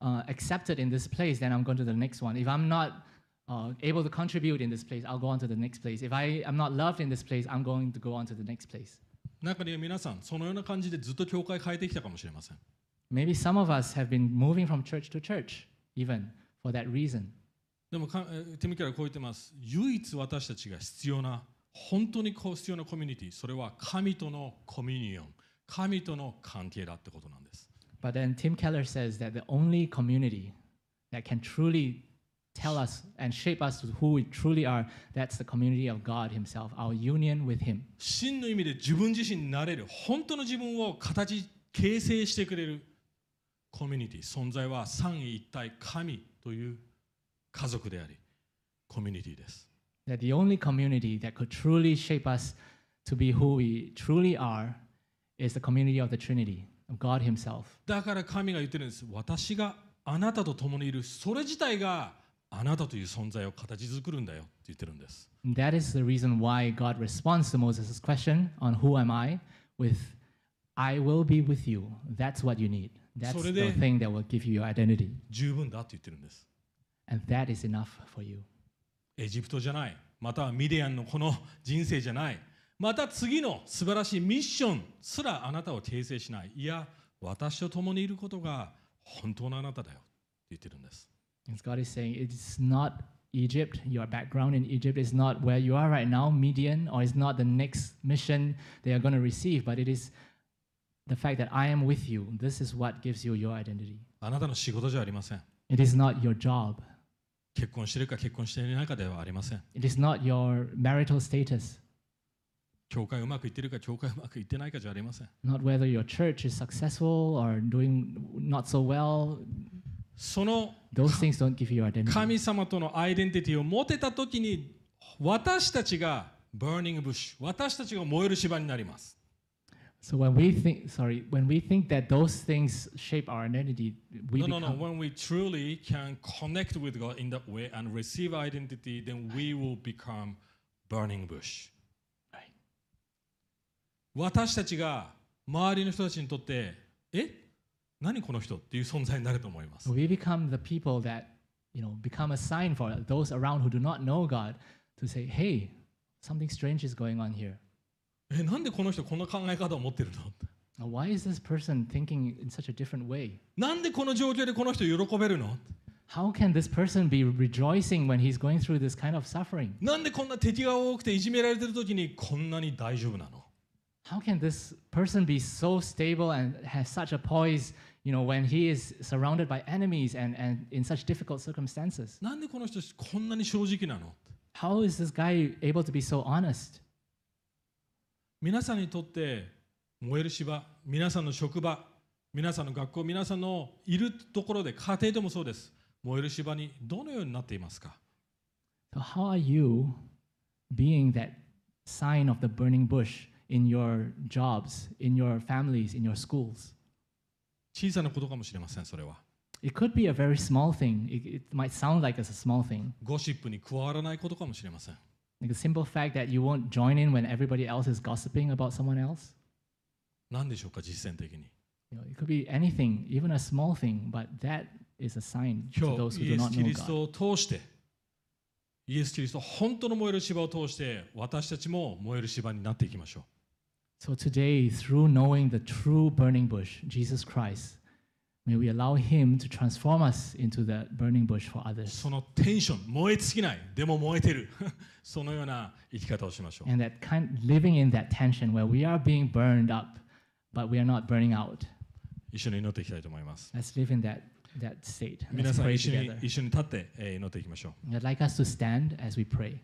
uh, accepted in this place, then I'm going to the next one. If I'm not uh, able to contribute in this place, I'll go on to the next place. If I am not loved in this place, I'm going to go on to the next place. 中には皆さんそのような感じでずっと教会変えてきたかもしれません Maybe some of us have been moving from church to church, even for that reason. でもティム・ケラーはこう言ってます唯一私たちが必要な本当にこう必要なコミュニティそれは神とのコミュニオン神との関係だってことなんです But then Tim Keller says that the only community that can truly tell us and shape us to who we truly are, that's the community of God Himself, our union with Him. 真の意味で自分自身になれる本当の自分を形形成してくれるコミュニティ存在は三位一体神という家族でありコミュニティです That the only community that could truly shape us to be who we truly are is the community of the Trinity, of God Himself. だから神が言ってるんです私があなたと共にいるそれ自体があなたという存在を形作るんだよって言ってるんです And that is the reason why God responds to Moses' question on who am I with I will be with you. That's what you need. That's それで- the thing that will give you your identity. 十分だって言ってるんです And that is enough for you. エジプトじゃないまたはミディアンのこの人生じゃないまた次の素晴らしいミッションすらあなたを形成しないいや私と共にいることが本当のあなただよって言ってるんです As God is saying, it's not Egypt, your background in Egypt is not where you are right now, Midian, or it's not the next mission they are going to receive, but it is the fact that I am with you. This is what gives you your identity. あなたの仕事じゃありません It is not your job, 結婚してるか結婚していないかではありません it is not your marital status. 教会うまくいってるか教会うまくいってないかじゃありません not whether your church is successful or doing not so well. その Those things don't give you identity. 神様とのアイデンティティを持てた時に私たちがバーニングブッシュ私たちが燃える芝になります So when we think, sorry, when we think that those things shape our identity, we No, no, no. become. When we truly can connect with God in that way and receive identity, then we will become burning bush. Right. 私たちが周りの人たちにとって、え何この人っていう存在になると思います。 So we become the people that, you know, become a sign for those around who do not know God to say, hey, something strange is going on here. [LAUGHS] え、なんでこの人こんな考え方を持ってるの Now, Why is this person thinking in such a different way? なんでこの状況でこの人喜べるの How can this person be rejoicing when he's going through this kind of suffering? なんでこんな敵が多くていじめられてる時にこんなに大丈夫なの How can this person be so stable and has such a poise, you know, when he is surrounded by enemies and, and in such difficult circumstances? なんでこの人こんなに正直なの How is this guy able to be so honest? 皆さんにとって燃える芝皆さんの職場皆さんの学校皆さんのいるところで家庭でもそうです燃える芝にどのようになっていますか So, how are you being that sign of the burning bush in your jobs, in your families, in your schools? 小さなことかもしれませんそれは It could be a very small thing. It, it might sound like it's a small thing, ゴシップに加わらないことかもしれません like the simple fact that you won't join in when everybody else is gossiping about someone else. 何でしょうか実践的に You know, it could be anything, even a small thing, but that is a sign to 今 those 日 who イ do エス・ not キ know リス God. トを通してイエス・キリスト本当の燃える芝を通して私たちも燃える芝になっていきましょう So today, through knowing the true burning bush, Jesus Christ, may we allow Him to transform us into the burning bush for others. そのテンション燃え尽きないでも燃えてるそのような生き方をしましょう And [LAUGHS] that kind living in that tension where we are being burned up, but we are not burning out. 一緒に祈っていきたいと思います Let's live in that, that state. 皆 Let's さん pray 一緒に together. 一緒に立って、えー祈っていきましょう I'd like us to stand as we pray.